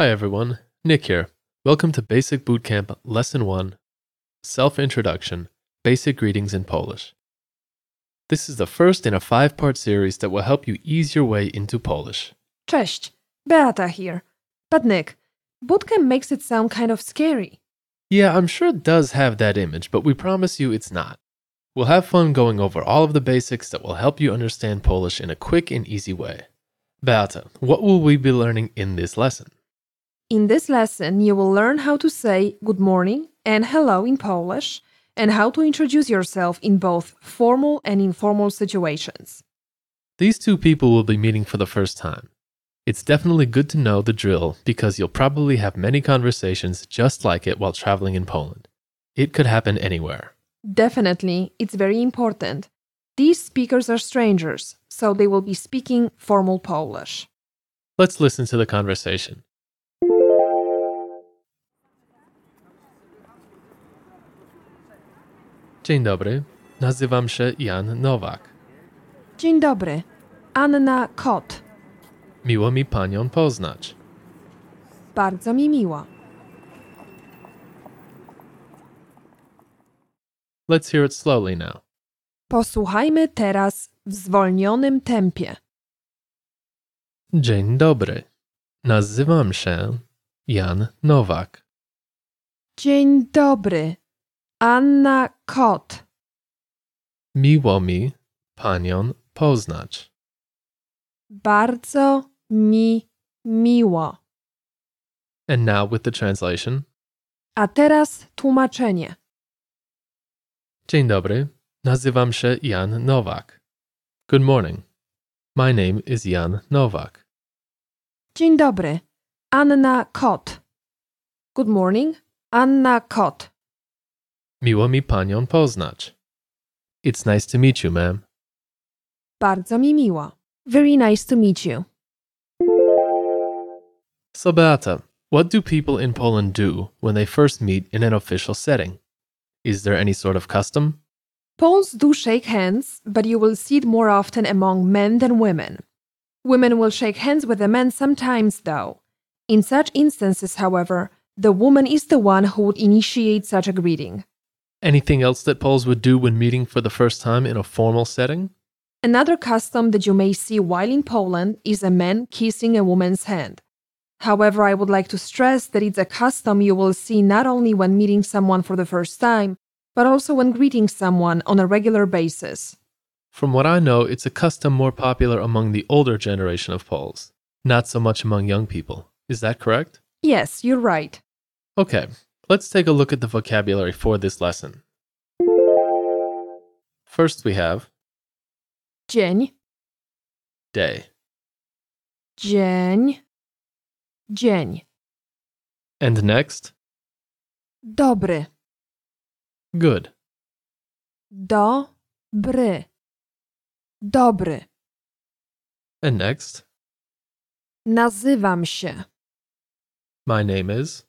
Hi everyone, Nick here. Welcome to Basic Bootcamp Lesson 1 Self Introduction Basic Greetings in Polish. This is the first in a five part series that will help you ease your way into Polish. Cześć, Beata here. But Nick, bootcamp makes it sound kind of scary. Yeah, I'm sure it does have that image, but we promise you it's not. We'll have fun going over all of the basics that will help you understand Polish in a quick and easy way. Beata, what will we be learning in this lesson? In this lesson, you will learn how to say good morning and hello in Polish and how to introduce yourself in both formal and informal situations. These two people will be meeting for the first time. It's definitely good to know the drill because you'll probably have many conversations just like it while traveling in Poland. It could happen anywhere. Definitely, it's very important. These speakers are strangers, so they will be speaking formal Polish. Let's listen to the conversation. Dzień dobry, nazywam się Jan Nowak. Dzień dobry, Anna Kot. Miło mi panią poznać. Bardzo mi miło. Let's hear it slowly now. Posłuchajmy teraz w zwolnionym tempie. Dzień dobry, nazywam się Jan Nowak. Dzień dobry, Anna Kot. Miło mi panią poznać. Bardzo mi miło. And now with the translation. A teraz tłumaczenie. Dzień dobry, nazywam się Jan Nowak. Good morning. My name is Jan Nowak. Dzień dobry, Anna Kot. Good morning, Anna Kot. Miło mi panią poznać. It's nice to meet you, ma'am. Bardzo mi miło. Very nice to meet you. So, Beata, what do people in Poland do when they first meet in an official setting? Is there any sort of custom? Poles do shake hands, but you will see it more often among men than women. Women will shake hands with the men sometimes, though. In such instances, however, the woman is the one who would initiate such a greeting. Anything else that Poles would do when meeting for the first time in a formal setting? Another custom that you may see while in Poland is a man kissing a woman's hand. However, I would like to stress that it's a custom you will see not only when meeting someone for the first time, but also when greeting someone on a regular basis. From what I know, it's a custom more popular among the older generation of Poles, not so much among young people. Is that correct? Yes, you're right. Okay, let's take a look at the vocabulary for this lesson. First, we have Dzień, day, dzień, dzień. and next, Dobry, good, dobry, dobry. and next, Nazywam się, my name is,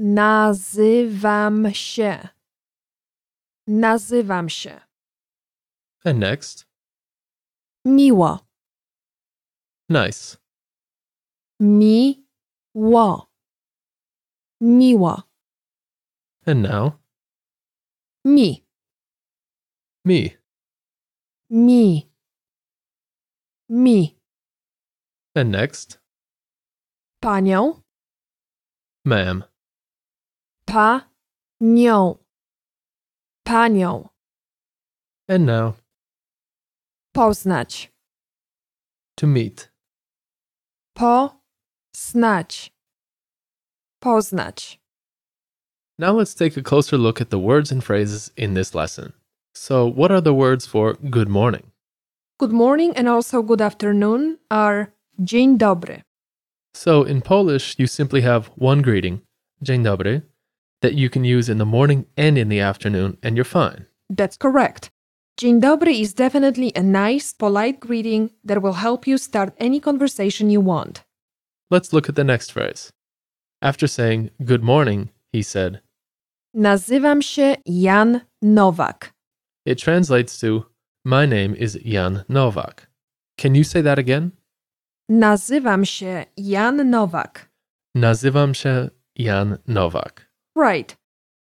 nazywam się, nazywam się. and next, Miło, nice, miło, miło. and now, Mi, me, mi, mi. and next, Panią, ma'am, panią, panią. and now, Poznać, to meet. poznać, poznać. Now let's take a closer look at the words and phrases in this lesson. So, what are the words for good morning? Good morning and also good afternoon are dzień dobry. So, in Polish, you simply have one greeting, dzień dobry, that you can use in the morning and in the afternoon, and you're fine. That's correct. Dzień dobry is definitely a nice, polite greeting that will help you start any conversation you want. Let's look at the next phrase. After saying good morning, he said, Nazywam się Jan Nowak. it translates to, My name is Jan Nowak. Can you say that again? Nazywam się Jan Nowak. Nazywam się Jan Nowak. Right.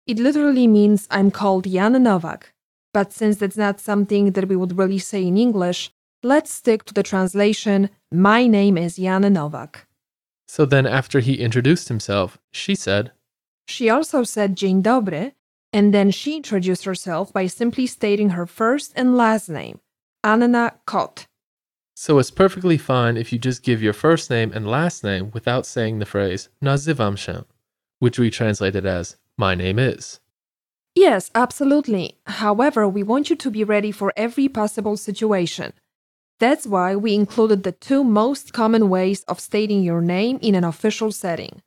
It literally means I'm called Jan Nowak. But since that's not something that we would really say in English, let's stick to the translation My name is Jan Nowak. So then, after he introduced himself, she said, She also said Dzień dobry, and then she introduced herself by simply stating her first and last name, Anna Kot. So it's perfectly fine if you just give your first name and last name without saying the phrase nazywam się, which we translated as my name is. Yes, absolutely. However, we want you to be ready for every possible situation. That's why we included the two most common ways of stating your name in an official setting.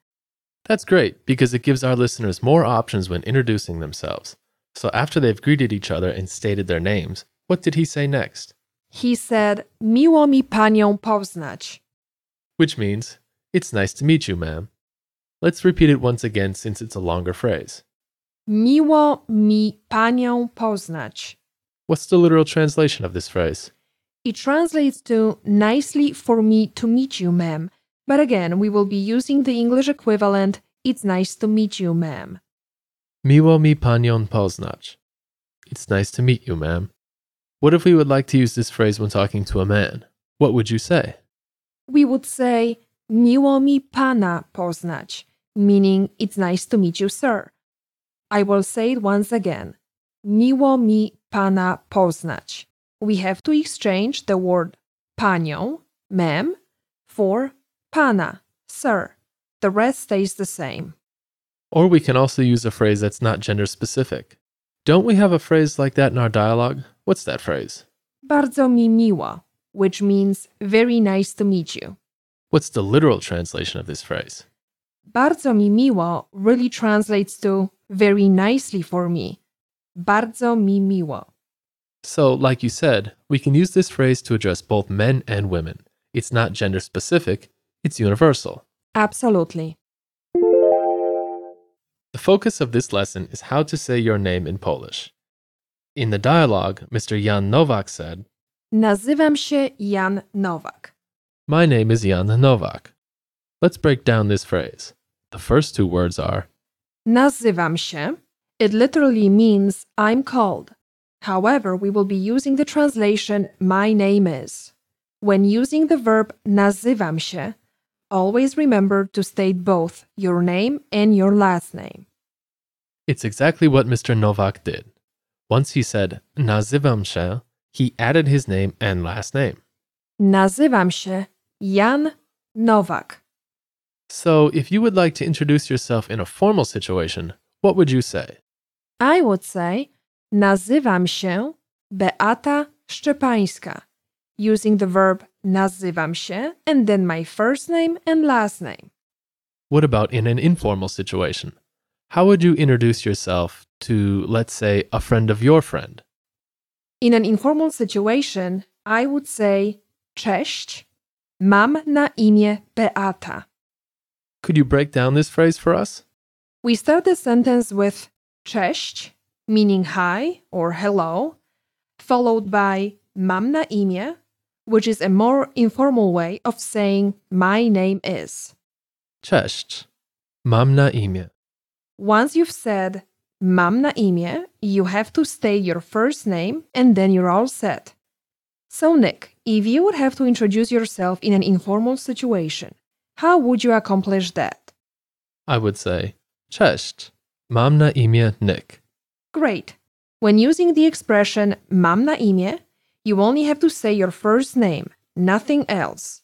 That's great because it gives our listeners more options when introducing themselves. So after they've greeted each other and stated their names, what did he say next? He said, Miło mi panią poznać. Which means, it's nice to meet you, ma'am. Let's repeat it once again since it's a longer phrase. Miło mi panią poznać. What's the literal translation of this phrase? It translates to nicely for me to meet you, ma'am. But again, we will be using the English equivalent, it's nice to meet you, ma'am. Miło mi panią poznać. It's nice to meet you, ma'am. What if we would like to use this phrase when talking to a man? What would you say? We would say, Miło mi pana poznać, meaning it's nice to meet you, sir. I will say it once again. Miło mi pana poznać. We have to exchange the word panią, ma'am, for pana, sir. The rest stays the same. Or we can also use a phrase that's not gender specific. Don't we have a phrase like that in our dialogue? What's that phrase? Bardzo mi miło, which means very nice to meet you. What's the literal translation of this phrase? Bardzo mi miło really translates to very nicely for me. Bardzo mi miło. So, like you said, we can use this phrase to address both men and women. It's not gender specific, it's universal. Absolutely. The focus of this lesson is how to say your name in Polish. In the dialogue, Mr. Jan Nowak said, Nazywam się Jan Nowak. My name is Jan Nowak. Let's break down this phrase. The first two words are Nazywam się. It literally means I'm called. However, we will be using the translation my name is. When using the verb nazywam się, always remember to state both your name and your last name. It's exactly what Mr. Nowak did. Once he said nazywam się, he added his name and last name. Nazywam się Jan Nowak. So, if you would like to introduce yourself in a formal situation, what would you say? I would say nazywam się Beata Szczepańska, using the verb nazywam się and then my first name and last name. What about in an informal situation? How would you introduce yourself to, let's say, a friend of your friend? In an informal situation, I would say Cześć, mam na imię Beata. Could you break down this phrase for us? We start the sentence with Cześć, meaning hi or hello, followed by mam na imię, which is a more informal way of saying my name is. Cześć. Mam na imię. Once you've said mam na imię, you have to state your first name and then you're all set. So, Nick, if you would have to introduce yourself in an informal situation, how would you accomplish that? I would say, Cześć. Mam na imię Nick. Great. When using the expression mam na imię, you only have to say your first name, nothing else.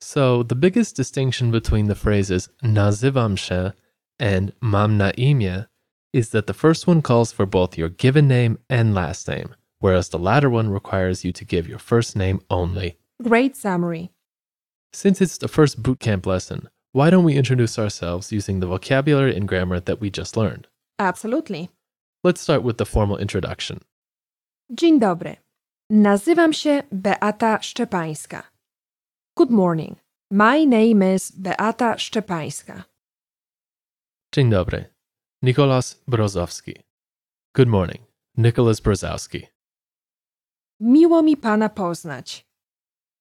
So, the biggest distinction between the phrases nazywam się and mam na imię is that the first one calls for both your given name and last name, whereas the latter one requires you to give your first name only. Great summary. Since it's the first bootcamp lesson, why don't we introduce ourselves using the vocabulary and grammar that we just learned? Absolutely. Let's start with the formal introduction. Dzień dobry. Nazywam się Beata Szczepańska. Good morning. My name is Beata Szczepańska. Dzień dobry. Nicolas Brozowski. Good morning. Nicholas Brozowski. Miło mi pana poznać.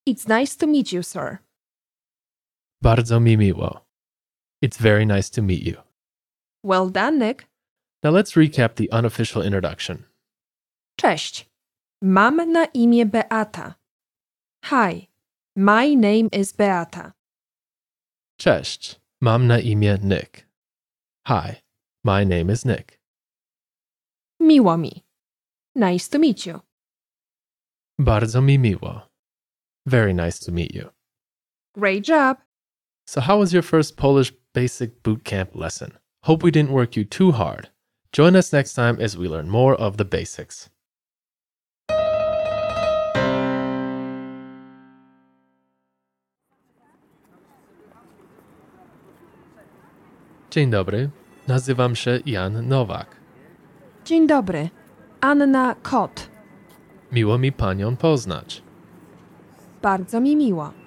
It's nice to meet you, sir. Bardzo mi miło. It's very nice to meet you. Well done, Nick. Now let's recap the unofficial introduction. Cześć. Mam na imię Beata. Hi. My name is Beata. Cześć. Mam na imię Nick. Hi. My name is Nick. Miło mi. Nice to meet you. Bardzo mi miło. Very nice to meet you. Great job. So, how was your first Polish basic boot camp lesson? Hope we didn't work you too hard. Join us next time as we learn more of the basics. Dzień dobry, nazywam się Jan Nowak. Dzień dobry. Anna Kot. Miło mi panią poznać. Bardzo mi miło.